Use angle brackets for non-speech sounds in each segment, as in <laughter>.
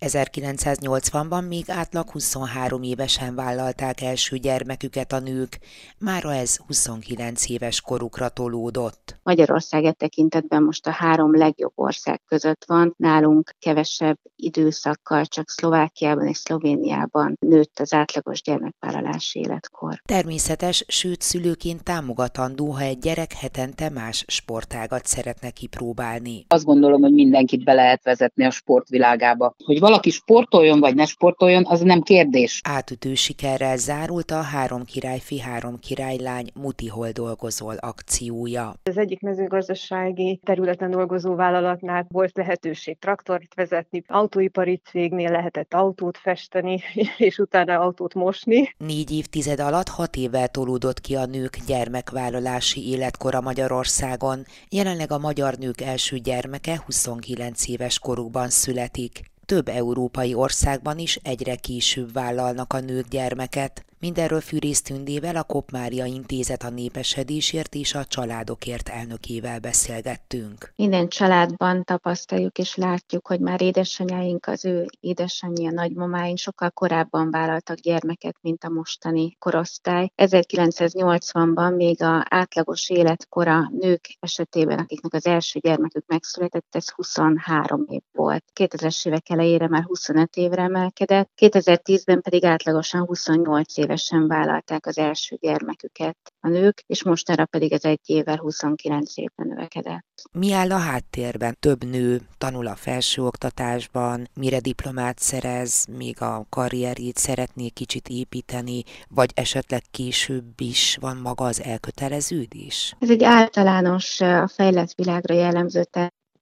1980-ban még átlag 23 évesen vállalták első gyermeküket a nők, mára ez 29 éves korukra tolódott. Magyarország e tekintetben most a három legjobb ország között van. Nálunk kevesebb időszakkal, csak Szlovákiában és Szlovéniában nőtt az átlagos gyermekvállalási életkor. Természetes, sőt szülőként támogatandó, ha egy gyerek hetente más sportágat szeretne kipróbálni. Azt gondolom, hogy mindenkit be lehet vezetni a sportvilágába. Hogy valaki sportoljon vagy ne sportoljon, az nem kérdés. Átütő sikerrel zárult a Három királyfi, Három királylány Mutihol dolgozol akciója. Az egyik mezőgazdasági területen dolgozó vállalatnál volt lehetőség traktort vezetni, autóipari cégnél lehetett autót festeni, <laughs> és utána autót mosni. Négy évtized alatt hat évvel tolódott ki a nők gyermekvállalási életkora Magyarországon. Jelenleg a magyar nők első gyermeke 29 éves korukban születik. Több európai országban is egyre később vállalnak a nők gyermeket. Mindenről Fűrész Tündével, a Kopmária Intézet a népesedésért és a családokért elnökével beszélgettünk. Minden családban tapasztaljuk és látjuk, hogy már édesanyáink, az ő édesanyja, nagymamáink sokkal korábban vállaltak gyermeket, mint a mostani korosztály. 1980-ban még a átlagos életkora nők esetében, akiknek az első gyermekük megszületett, ez 23 év volt. 2000-es évek elejére már 25 évre emelkedett, 2010-ben pedig átlagosan 28 év évesen vállalták az első gyermeküket a nők, és mostanra pedig ez egy évvel 29 évben növekedett. Mi áll a háttérben? Több nő tanul a felsőoktatásban, mire diplomát szerez, még a karrierjét szeretné kicsit építeni, vagy esetleg később is van maga az elköteleződés? Ez egy általános, a fejlett világra jellemző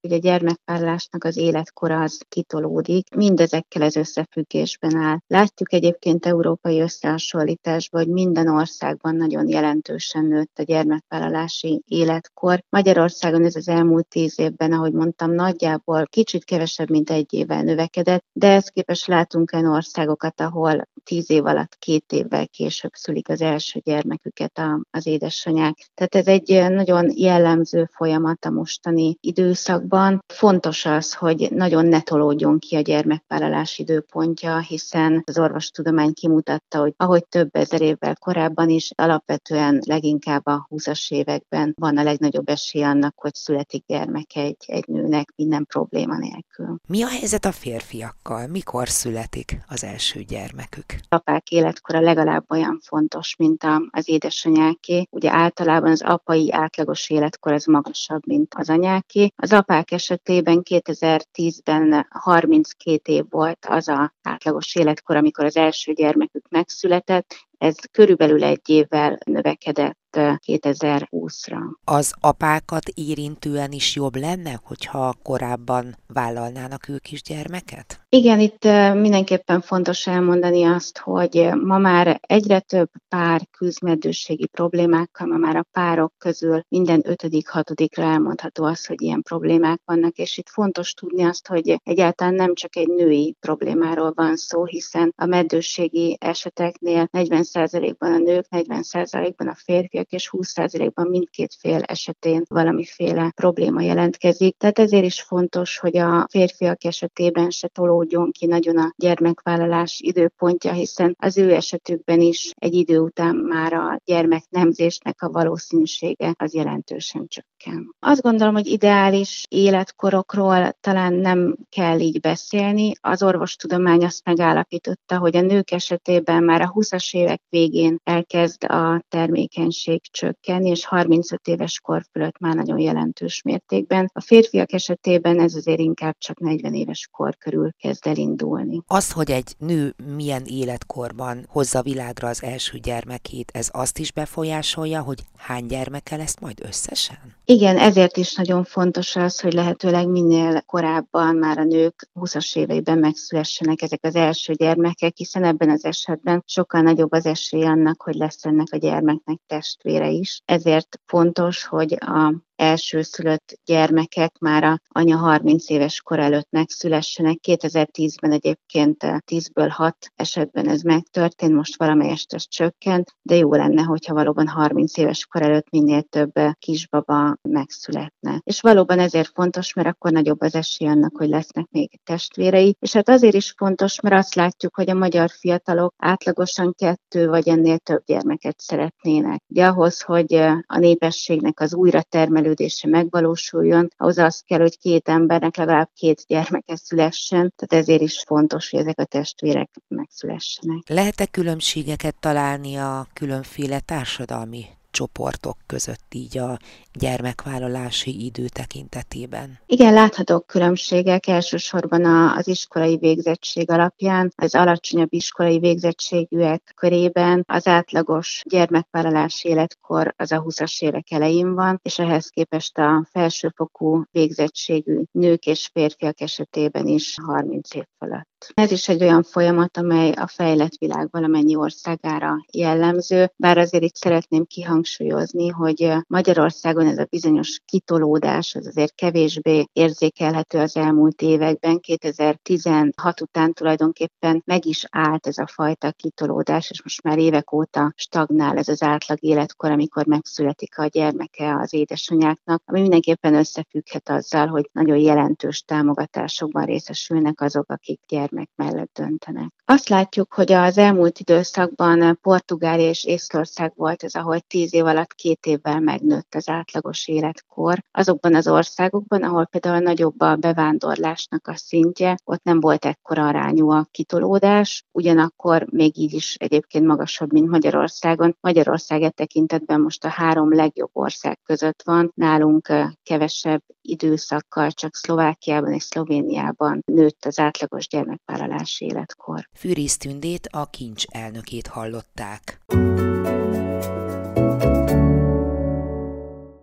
hogy a gyermekvállalásnak az életkora az kitolódik, mindezekkel ez összefüggésben áll. Látjuk egyébként európai összehasonlításban, hogy minden országban nagyon jelentősen nőtt a gyermekvállalási életkor. Magyarországon ez az elmúlt tíz évben, ahogy mondtam, nagyjából kicsit kevesebb, mint egy évvel növekedett, de ezt képes látunk olyan országokat, ahol tíz év alatt két évvel később szülik az első gyermeküket az édesanyák. Tehát ez egy nagyon jellemző folyamat a mostani időszakban, korábban. Fontos az, hogy nagyon ne tolódjon ki a gyermekvállalás időpontja, hiszen az orvostudomány kimutatta, hogy ahogy több ezer évvel korábban is, alapvetően leginkább a 20-as években van a legnagyobb esély annak, hogy születik gyermek egy, egy nőnek minden probléma nélkül. Mi a helyzet a férfiakkal? Mikor születik az első gyermekük? Apák életkora legalább olyan fontos, mint az édesanyáké. Ugye általában az apai átlagos életkor az magasabb, mint az anyáké. Az apák apák esetében 2010-ben 32 év volt az a átlagos életkor, amikor az első gyermekük megszületett, ez körülbelül egy évvel növekedett 2020-ra. Az apákat érintően is jobb lenne, hogyha korábban vállalnának ők is gyermeket? Igen, itt mindenképpen fontos elmondani azt, hogy ma már egyre több pár küzdmeddőségi problémákkal, ma már a párok közül minden ötödik, hatodikra elmondható az, hogy ilyen problémák vannak, és itt fontos tudni azt, hogy egyáltalán nem csak egy női problémáról van szó, hiszen a meddőségi eseteknél 40%-ban a nők, 40%-ban a férfiak és 20%-ban mindkét fél esetén valamiféle probléma jelentkezik. Tehát ezért is fontos, hogy a férfiak esetében se tolódjon ki nagyon a gyermekvállalás időpontja, hiszen az ő esetükben is egy idő után már a gyermeknemzésnek a valószínűsége az jelentősen csökken. Azt gondolom, hogy ideális életkorokról talán nem kell így beszélni. Az orvostudomány azt megállapította, hogy a nők esetében már a 20-as évek végén elkezd a termékenység még csökkenni, és 35 éves kor fölött már nagyon jelentős mértékben. A férfiak esetében ez azért inkább csak 40 éves kor körül kezd elindulni. Az, hogy egy nő milyen életkorban hozza világra az első gyermekét, ez azt is befolyásolja, hogy hány gyermeke lesz majd összesen? Igen, ezért is nagyon fontos az, hogy lehetőleg minél korábban már a nők 20-as éveiben megszülessenek ezek az első gyermekek, hiszen ebben az esetben sokkal nagyobb az esély annak, hogy lesz ennek a gyermeknek testvére is. Ezért fontos, hogy a elsőszülött gyermekek már a anya 30 éves kor előtt megszülessenek. 2010-ben egyébként 10-ből 6 esetben ez megtörtént, most valamelyest ez csökkent, de jó lenne, hogyha valóban 30 éves kor előtt minél több kisbaba megszületne. És valóban ezért fontos, mert akkor nagyobb az esély annak, hogy lesznek még testvérei. És hát azért is fontos, mert azt látjuk, hogy a magyar fiatalok átlagosan kettő vagy ennél több gyermeket szeretnének. De ahhoz, hogy a népességnek az újra termelődése megvalósuljon, ahhoz az kell, hogy két embernek legalább két gyermeke szülessen, tehát ezért is fontos, hogy ezek a testvérek megszülessenek. Lehet-e különbségeket találni a különféle társadalmi csoportok között így a gyermekvállalási idő tekintetében? Igen, láthatók különbségek elsősorban az iskolai végzettség alapján. Az alacsonyabb iskolai végzettségűek körében az átlagos gyermekvállalási életkor az a 20-as évek elején van, és ehhez képest a felsőfokú végzettségű nők és férfiak esetében is 30 év fölött. Ez is egy olyan folyamat, amely a fejlett világ valamennyi országára jellemző, bár azért itt szeretném kihangsúlyozni, hogy Magyarországon ez a bizonyos kitolódás, az azért kevésbé érzékelhető az elmúlt években. 2016 után tulajdonképpen meg is állt ez a fajta kitolódás, és most már évek óta stagnál ez az átlag életkor, amikor megszületik a gyermeke az édesanyáknak, ami mindenképpen összefügghet azzal, hogy nagyon jelentős támogatásokban részesülnek azok, akik gyermek gyermek mellett döntenek. Azt látjuk, hogy az elmúlt időszakban Portugália és Észtország volt ez, ahol tíz év alatt két évvel megnőtt az átlagos életkor. Azokban az országokban, ahol például nagyobb a bevándorlásnak a szintje, ott nem volt ekkora arányú a kitolódás, ugyanakkor még így is egyébként magasabb, mint Magyarországon. Magyarország e tekintetben most a három legjobb ország között van, nálunk kevesebb időszakkal, csak Szlovákiában és Szlovéniában nőtt az átlagos gyermekvállalási életkor. Fűrész Tündét, a kincs elnökét hallották.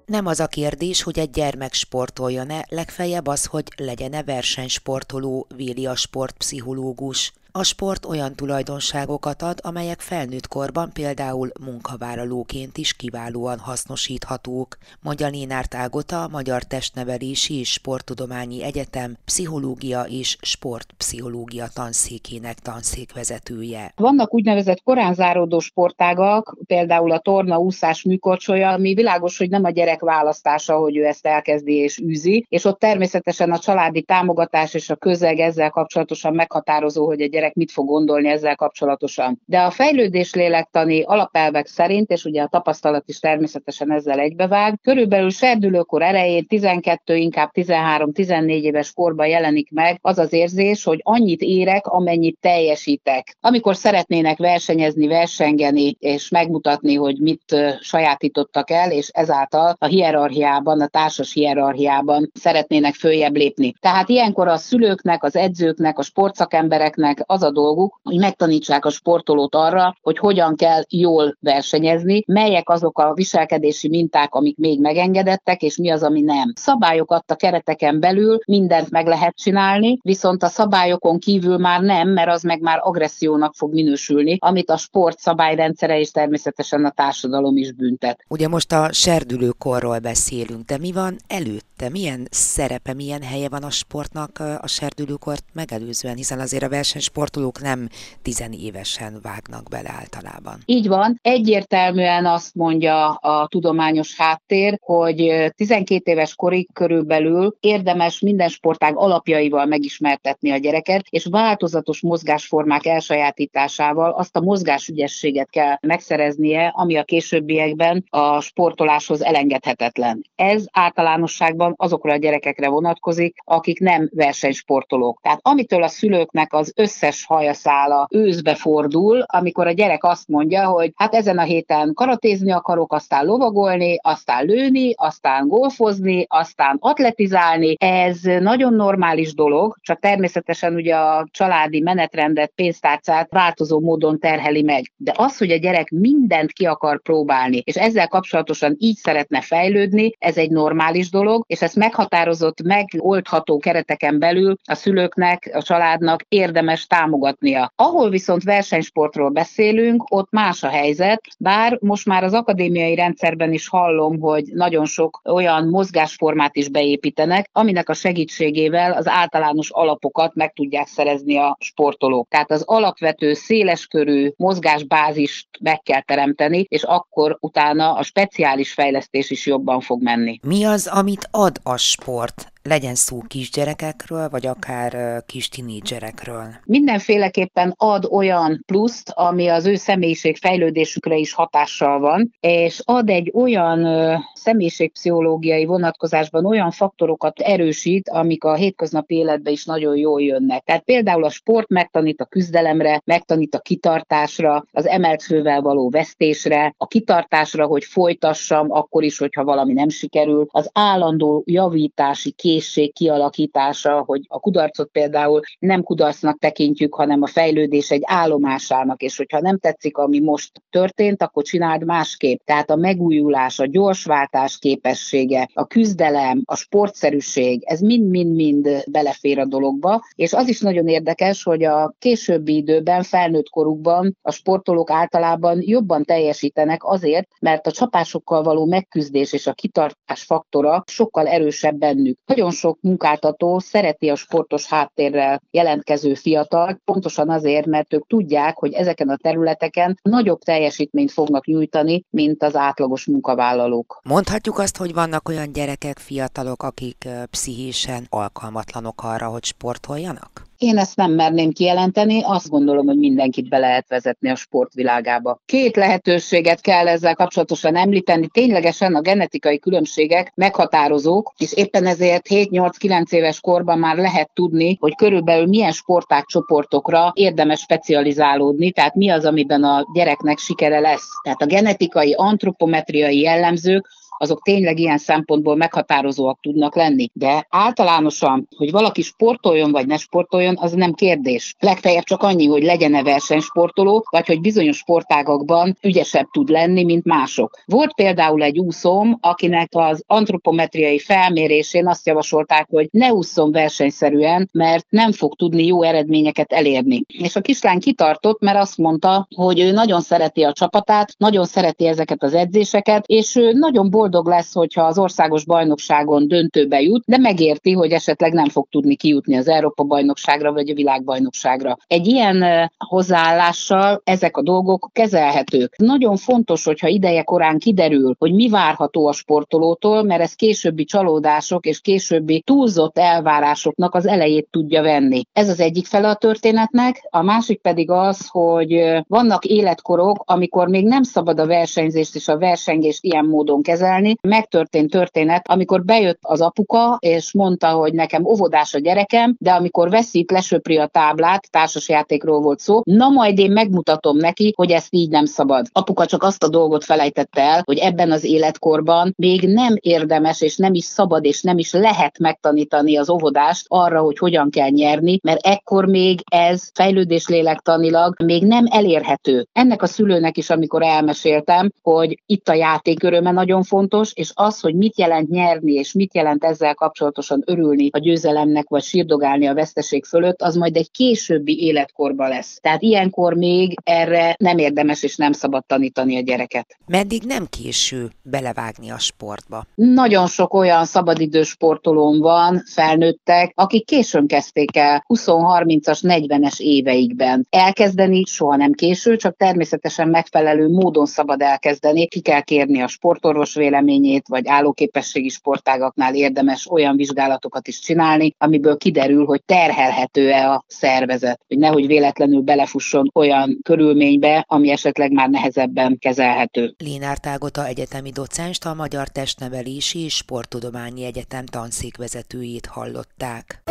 Nem az a kérdés, hogy egy gyermek sportoljon-e, legfeljebb az, hogy legyen-e versenysportoló, véli a sportpszichológus. A sport olyan tulajdonságokat ad, amelyek felnőtt korban például munkavállalóként is kiválóan hasznosíthatók, mondja Lénárt Ágota, Magyar Testnevelési és Sporttudományi Egyetem pszichológia és sportpszichológia tanszékének tanszékvezetője. Vannak úgynevezett korán záródó sportágak, például a torna, úszás, műkorcsolya, ami világos, hogy nem a gyerek választása, hogy ő ezt elkezdi és űzi, és ott természetesen a családi támogatás és a közeg ezzel kapcsolatosan meghatározó, hogy a gyerek gyerek mit fog gondolni ezzel kapcsolatosan. De a fejlődés lélektani alapelvek szerint, és ugye a tapasztalat is természetesen ezzel egybevág, körülbelül serdülőkor elején 12, inkább 13-14 éves korban jelenik meg az az érzés, hogy annyit érek, amennyit teljesítek. Amikor szeretnének versenyezni, versengeni, és megmutatni, hogy mit sajátítottak el, és ezáltal a hierarchiában, a társas hierarchiában szeretnének följebb lépni. Tehát ilyenkor a szülőknek, az edzőknek, a sportszakembereknek az a dolguk, hogy megtanítsák a sportolót arra, hogy hogyan kell jól versenyezni, melyek azok a viselkedési minták, amik még megengedettek, és mi az, ami nem. Szabályok adta kereteken belül mindent meg lehet csinálni, viszont a szabályokon kívül már nem, mert az meg már agressziónak fog minősülni, amit a sport szabályrendszere és természetesen a társadalom is büntet. Ugye most a serdülőkorról beszélünk, de mi van előtte? Milyen szerepe, milyen helye van a sportnak a serdülőkort megelőzően, hiszen azért a versenysport sportolók nem tizenévesen vágnak bele általában. Így van. Egyértelműen azt mondja a tudományos háttér, hogy 12 éves korig körülbelül érdemes minden sportág alapjaival megismertetni a gyereket, és változatos mozgásformák elsajátításával azt a mozgásügyességet kell megszereznie, ami a későbbiekben a sportoláshoz elengedhetetlen. Ez általánosságban azokra a gyerekekre vonatkozik, akik nem versenysportolók. Tehát amitől a szülőknek az összes összes hajaszála őszbe fordul, amikor a gyerek azt mondja, hogy hát ezen a héten karatézni akarok, aztán lovagolni, aztán lőni, aztán golfozni, aztán atletizálni. Ez nagyon normális dolog, csak természetesen ugye a családi menetrendet, pénztárcát változó módon terheli meg. De az, hogy a gyerek mindent ki akar próbálni, és ezzel kapcsolatosan így szeretne fejlődni, ez egy normális dolog, és ezt meghatározott, megoldható kereteken belül a szülőknek, a családnak érdemes támogatnia. Ahol viszont versenysportról beszélünk, ott más a helyzet, bár most már az akadémiai rendszerben is hallom, hogy nagyon sok olyan mozgásformát is beépítenek, aminek a segítségével az általános alapokat meg tudják szerezni a sportolók. Tehát az alapvető széleskörű mozgásbázist meg kell teremteni, és akkor utána a speciális fejlesztés is jobban fog menni. Mi az, amit ad a sport? Legyen szó kisgyerekekről, vagy akár kis tinédzserekről? Mindenféleképpen ad olyan pluszt, ami az ő személyiség fejlődésükre is hatással van, és ad egy olyan személyiségpszichológiai vonatkozásban olyan faktorokat erősít, amik a hétköznapi életben is nagyon jól jönnek. Tehát például a sport megtanít a küzdelemre, megtanít a kitartásra, az emelt fővel való vesztésre, a kitartásra, hogy folytassam, akkor is, hogyha valami nem sikerül, az állandó javítási kép készség kialakítása, hogy a kudarcot például nem kudarcnak tekintjük, hanem a fejlődés egy állomásának, és hogyha nem tetszik, ami most történt, akkor csináld másképp. Tehát a megújulás, a gyorsváltás képessége, a küzdelem, a sportszerűség, ez mind-mind-mind belefér a dologba, és az is nagyon érdekes, hogy a későbbi időben, felnőtt korukban a sportolók általában jobban teljesítenek azért, mert a csapásokkal való megküzdés és a kitartás faktora sokkal erősebb bennük. Nagyon nagyon sok munkáltató szereti a sportos háttérrel jelentkező fiatal, pontosan azért, mert ők tudják, hogy ezeken a területeken nagyobb teljesítményt fognak nyújtani, mint az átlagos munkavállalók. Mondhatjuk azt, hogy vannak olyan gyerekek, fiatalok, akik pszichésen alkalmatlanok arra, hogy sportoljanak? Én ezt nem merném kijelenteni, azt gondolom, hogy mindenkit be lehet vezetni a sportvilágába. Két lehetőséget kell ezzel kapcsolatosan említeni. Ténylegesen a genetikai különbségek meghatározók, és éppen ezért 7-8-9 éves korban már lehet tudni, hogy körülbelül milyen sporták csoportokra érdemes specializálódni, tehát mi az, amiben a gyereknek sikere lesz. Tehát a genetikai, antropometriai jellemzők azok tényleg ilyen szempontból meghatározóak tudnak lenni. De általánosan, hogy valaki sportoljon vagy ne sportoljon, az nem kérdés. Legfeljebb csak annyi, hogy legyen-e versenysportoló, vagy hogy bizonyos sportágakban ügyesebb tud lenni, mint mások. Volt például egy úszóm, akinek az antropometriai felmérésén azt javasolták, hogy ne ússzon versenyszerűen, mert nem fog tudni jó eredményeket elérni. És a kislány kitartott, mert azt mondta, hogy ő nagyon szereti a csapatát, nagyon szereti ezeket az edzéseket, és ő nagyon boldog boldog lesz, hogyha az országos bajnokságon döntőbe jut, de megérti, hogy esetleg nem fog tudni kijutni az Európa bajnokságra vagy a világbajnokságra. Egy ilyen hozzáállással ezek a dolgok kezelhetők. Nagyon fontos, hogyha ideje korán kiderül, hogy mi várható a sportolótól, mert ez későbbi csalódások és későbbi túlzott elvárásoknak az elejét tudja venni. Ez az egyik fele a történetnek, a másik pedig az, hogy vannak életkorok, amikor még nem szabad a versenyzést és a versengést ilyen módon kezelni, mesélni. Megtörtént történet, amikor bejött az apuka, és mondta, hogy nekem óvodás a gyerekem, de amikor veszít, lesöpri a táblát, társasjátékról volt szó, na majd én megmutatom neki, hogy ezt így nem szabad. Apuka csak azt a dolgot felejtette el, hogy ebben az életkorban még nem érdemes, és nem is szabad, és nem is lehet megtanítani az óvodást arra, hogy hogyan kell nyerni, mert ekkor még ez fejlődés lélektanilag még nem elérhető. Ennek a szülőnek is, amikor elmeséltem, hogy itt a játék öröme nagyon fontos, fontos, és az, hogy mit jelent nyerni, és mit jelent ezzel kapcsolatosan örülni a győzelemnek, vagy sírdogálni a veszteség fölött, az majd egy későbbi életkorban lesz. Tehát ilyenkor még erre nem érdemes és nem szabad tanítani a gyereket. Meddig nem késő belevágni a sportba? Nagyon sok olyan szabadidős sportolón van, felnőttek, akik későn kezdték el 20-30-as, 40-es éveikben. Elkezdeni soha nem késő, csak természetesen megfelelő módon szabad elkezdeni, ki kell kérni a sportorvos véleményét, véleményét, vagy állóképességi sportágaknál érdemes olyan vizsgálatokat is csinálni, amiből kiderül, hogy terhelhető-e a szervezet, hogy nehogy véletlenül belefusson olyan körülménybe, ami esetleg már nehezebben kezelhető. Lénár Tágota egyetemi docenst a Magyar Testnevelési és Sporttudományi Egyetem tanszékvezetőjét hallották.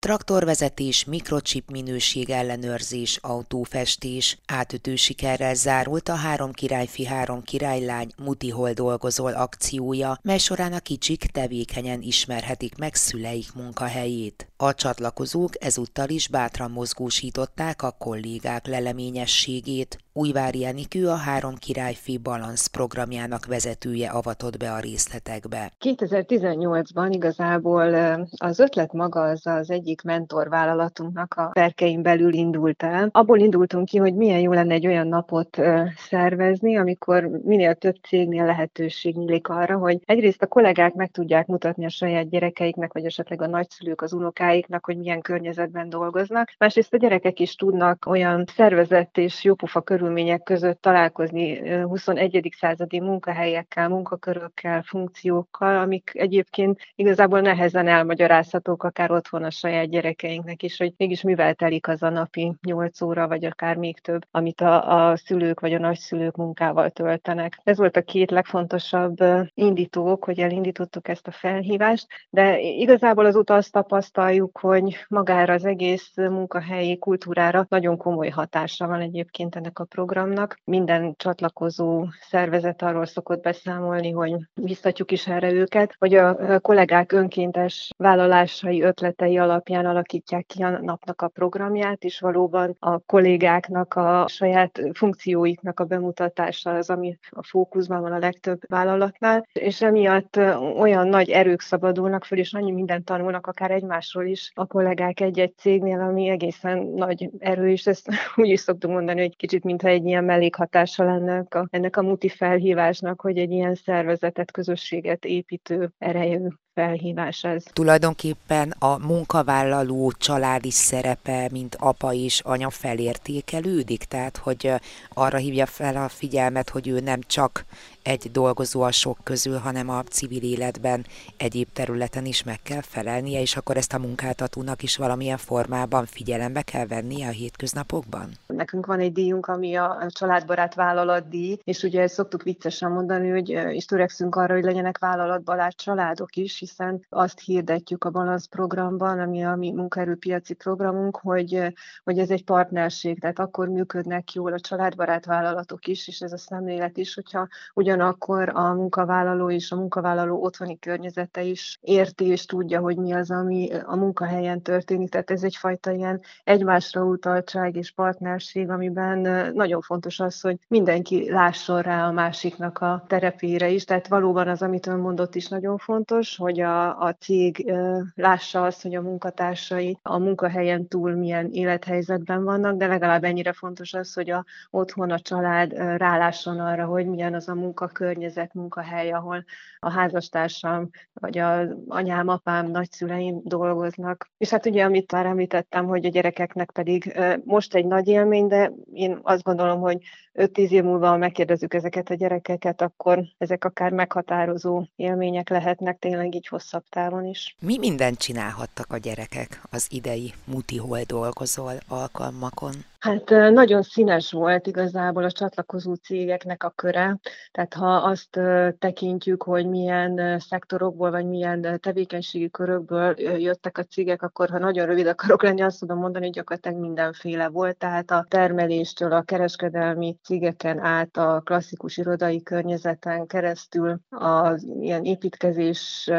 Traktorvezetés, mikrochip minőség ellenőrzés, autófestés, átütő sikerrel zárult a Három királyfi, három királylány Mutihol dolgozol akciója, mely során a kicsik tevékenyen ismerhetik meg szüleik munkahelyét. A csatlakozók ezúttal is bátran mozgósították a kollégák leleményességét. Újvári Enikő a Három Királyfi Balansz programjának vezetője avatott be a részletekbe. 2018-ban igazából az ötlet maga az az egyik mentorvállalatunknak a perkein belül indult el. Abból indultunk ki, hogy milyen jó lenne egy olyan napot szervezni, amikor minél több cégnél lehetőség nyílik arra, hogy egyrészt a kollégák meg tudják mutatni a saját gyerekeiknek, vagy esetleg a nagyszülők az unokáiknak, hogy milyen környezetben dolgoznak. Másrészt a gyerekek is tudnak olyan szervezett és jópofa körülmények között találkozni 21. századi munkahelyekkel, munkakörökkel, funkciókkal, amik egyébként igazából nehezen elmagyarázhatók akár otthon a saját gyerekeinknek is, hogy mégis mivel telik az a napi 8 óra, vagy akár még több, amit a, a szülők vagy a nagyszülők munkával töltenek. Ez volt a két legfontosabb indítók, hogy elindítottuk ezt a felhívást, de igazából azóta azt tapasztaljuk, hogy magára az egész munkahelyi kultúrára nagyon komoly hatása van egyébként ennek a programnak. Minden csatlakozó szervezet arról szokott beszámolni, hogy biztatjuk is erre őket, hogy a kollégák önkéntes vállalásai, ötletei alapján alakítják ki a napnak a programját, és valóban a kollégáknak a saját funkcióiknak a bemutatása az, ami a fókuszban van a legtöbb vállalatnál, és emiatt olyan nagy erők szabadulnak föl, és annyi mindent tanulnak akár egymásról is a kollégák egy-egy cégnél, ami egészen nagy erő, és ezt <laughs> úgy is szoktunk mondani, hogy kicsit mintha egy ilyen mellékhatása lenne a, ennek a muti felhívásnak, hogy egy ilyen szervezetet, közösséget építő erejű felhívás ez. Tulajdonképpen a munkavállaló családi szerepe, mint apa és anya felértékelődik, tehát hogy arra hívja fel a figyelmet, hogy ő nem csak egy dolgozó a sok közül, hanem a civil életben egyéb területen is meg kell felelnie, és akkor ezt a munkáltatónak is valamilyen formában figyelembe kell vennie a hétköznapokban? Nekünk van egy díjunk, ami a családbarát vállalatdíj, és ugye ezt szoktuk viccesen mondani, hogy és törekszünk arra, hogy legyenek vállalatbarát családok is, hiszen azt hirdetjük a Balance programban, ami a mi munkaerőpiaci programunk, hogy, hogy ez egy partnerség, tehát akkor működnek jól a családbarát vállalatok is, és ez a szemlélet is, hogyha ugyanakkor a munkavállaló és a munkavállaló otthoni környezete is érti és tudja, hogy mi az, ami a munkahelyen történik. Tehát ez egyfajta ilyen egymásra utaltság és partnerség, amiben nagyon fontos az, hogy mindenki lásson rá a másiknak a terepére is. Tehát valóban az, amit ön mondott is nagyon fontos, hogy hogy a, a cég lássa azt, hogy a munkatársai a munkahelyen túl milyen élethelyzetben vannak, de legalább ennyire fontos az, hogy a otthon a család rálásson arra, hogy milyen az a munkakörnyezet, munkahely, ahol a házastársam, vagy az anyám, apám, nagyszüleim dolgoznak. És hát ugye, amit már említettem, hogy a gyerekeknek pedig most egy nagy élmény, de én azt gondolom, hogy 5-10 év múlva, ha megkérdezzük ezeket a gyerekeket, akkor ezek akár meghatározó élmények lehetnek tényleg így hosszabb távon is. Mi mindent csinálhattak a gyerekek az idei Muti Hol dolgozol alkalmakon? Hát nagyon színes volt igazából a csatlakozó cégeknek a köre, tehát ha azt tekintjük, hogy milyen szektorokból vagy milyen tevékenységi körökből jöttek a cégek, akkor ha nagyon rövid akarok lenni, azt tudom mondani, hogy gyakorlatilag mindenféle volt, tehát a termeléstől a kereskedelmi cégeken át a klasszikus irodai környezeten keresztül az ilyen építkezés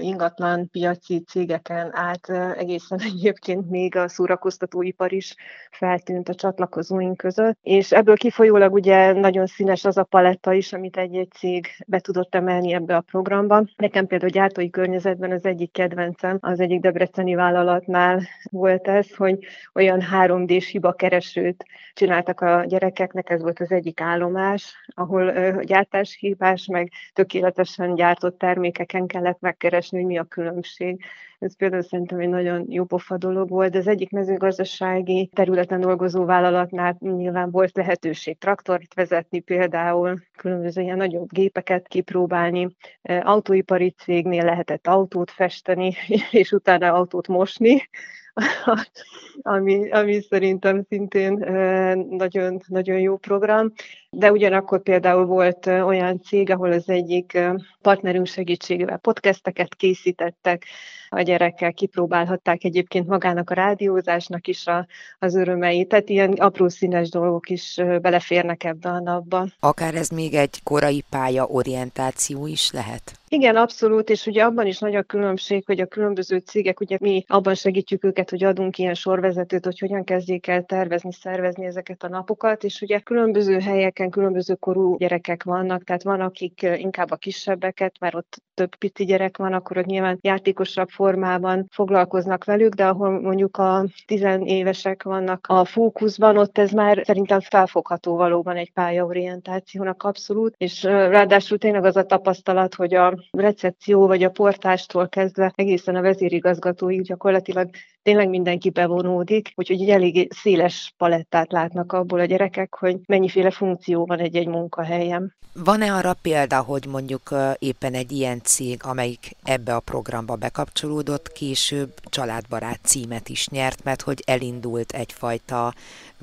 ingatlan piaci cégeken át egészen <laughs> egyébként még a szórakoztatóipar is feltűnt a csatlakozóink között, és ebből kifolyólag ugye nagyon színes az a paletta is, amit egy-egy cég be tudott emelni ebbe a programba. Nekem például gyártói környezetben az egyik kedvencem az egyik debreceni vállalatnál volt ez, hogy olyan 3D-s hibakeresőt csináltak a gyerekeknek, ez volt az egyik állomás, ahol gyártáshibás, meg tökéletesen gyártott termékeken kellett megkeresni, hogy mi a különbség. Ez például szerintem egy nagyon jó pofa dolog volt, de az egyik mezőgazdasági területen dolgozó vállalatnál nyilván volt lehetőség traktort vezetni például, különböző ilyen nagyobb gépeket kipróbálni. Autóipari cégnél lehetett autót festeni, <laughs> és utána autót mosni, <laughs> ami, ami szerintem szintén nagyon, nagyon jó program. De ugyanakkor például volt olyan cég, ahol az egyik partnerünk segítségével podcasteket készítettek, a gyerekkel kipróbálhatták egyébként magának a rádiózásnak is a, az örömeit, tehát ilyen apró színes dolgok is beleférnek ebbe a napba. Akár ez még egy korai pálya orientáció is lehet? Igen, abszolút, és ugye abban is nagy a különbség, hogy a különböző cégek, ugye mi abban segítjük őket, hogy adunk ilyen sorvezetőt, hogy hogyan kezdjék el tervezni, szervezni ezeket a napokat, és ugye különböző helyeken, különböző korú gyerekek vannak, tehát van, akik inkább a kisebbeket, mert ott több pici gyerek van, akkor ott nyilván játékosabb formában foglalkoznak velük, de ahol mondjuk a tizenévesek vannak a fókuszban, ott ez már szerintem felfogható valóban egy pályaorientációnak abszolút, és ráadásul tényleg az a tapasztalat, hogy a recepció vagy a portástól kezdve egészen a vezérigazgatóig gyakorlatilag tényleg mindenki bevonódik, úgyhogy egy elég széles palettát látnak abból a gyerekek, hogy mennyiféle funkció van egy-egy munkahelyen. Van-e arra példa, hogy mondjuk éppen egy ilyen cég, amelyik ebbe a programba bekapcsolódott, később családbarát címet is nyert, mert hogy elindult egyfajta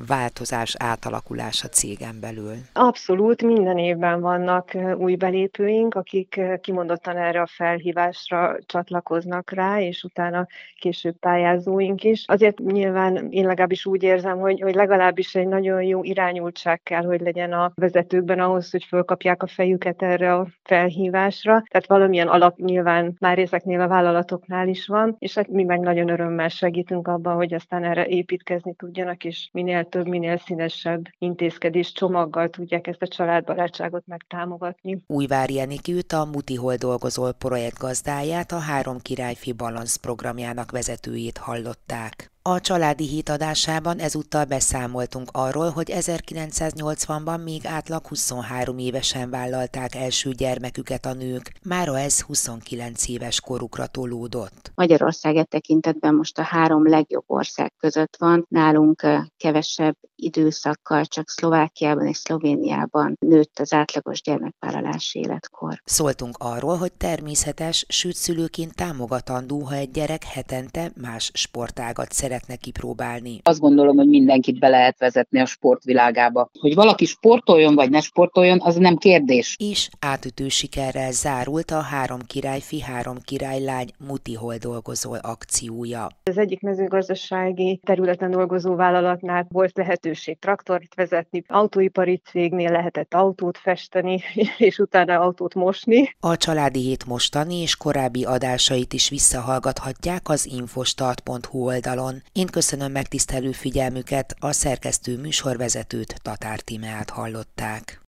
változás, átalakulás a cégen belül? Abszolút, minden évben vannak új belépőink, akik kimondottan erre a felhívásra csatlakoznak rá, és utána később pályázóink is. Azért nyilván én legalábbis úgy érzem, hogy, hogy legalábbis egy nagyon jó irányultság kell, hogy legyen a vezetőkben ahhoz, hogy fölkapják a fejüket erre a felhívásra. Tehát valamilyen alap nyilván már ezeknél a vállalatoknál is van, és hát mi meg nagyon örömmel segítünk abban, hogy aztán erre építkezni tudjanak, és minél több, minél színesebb intézkedés csomaggal tudják ezt a családbarátságot megtámogatni. Újvári Enikőt a Mutihol dolgozó projektgazdáját, a Három Királyfi Balansz programjának vezetőjét hallották. A családi hét adásában ezúttal beszámoltunk arról, hogy 1980-ban még átlag 23 évesen vállalták első gyermeküket a nők, mára ez 29 éves korukra tolódott. Magyarország e tekintetben most a három legjobb ország között van, nálunk kevesebb időszakkal, csak Szlovákiában és Szlovéniában nőtt az átlagos gyermekvállalási életkor. Szóltunk arról, hogy természetes, sőt szülőként támogatandó, ha egy gyerek hetente más sportágat szeret szeretne kipróbálni. Azt gondolom, hogy mindenkit be lehet vezetni a sportvilágába. Hogy valaki sportoljon vagy ne sportoljon, az nem kérdés. És átütő sikerrel zárult a Három királyfi, Három királylány Mutihol dolgozó akciója. Az egyik mezőgazdasági területen dolgozó vállalatnál volt lehetőség traktort vezetni, autóipari cégnél lehetett autót festeni, <laughs> és utána autót mosni. A családi hét mostani és korábbi adásait is visszahallgathatják az infostart.hu oldalon. Én köszönöm megtisztelő figyelmüket, a szerkesztő műsorvezetőt Tatár Tímeát hallották.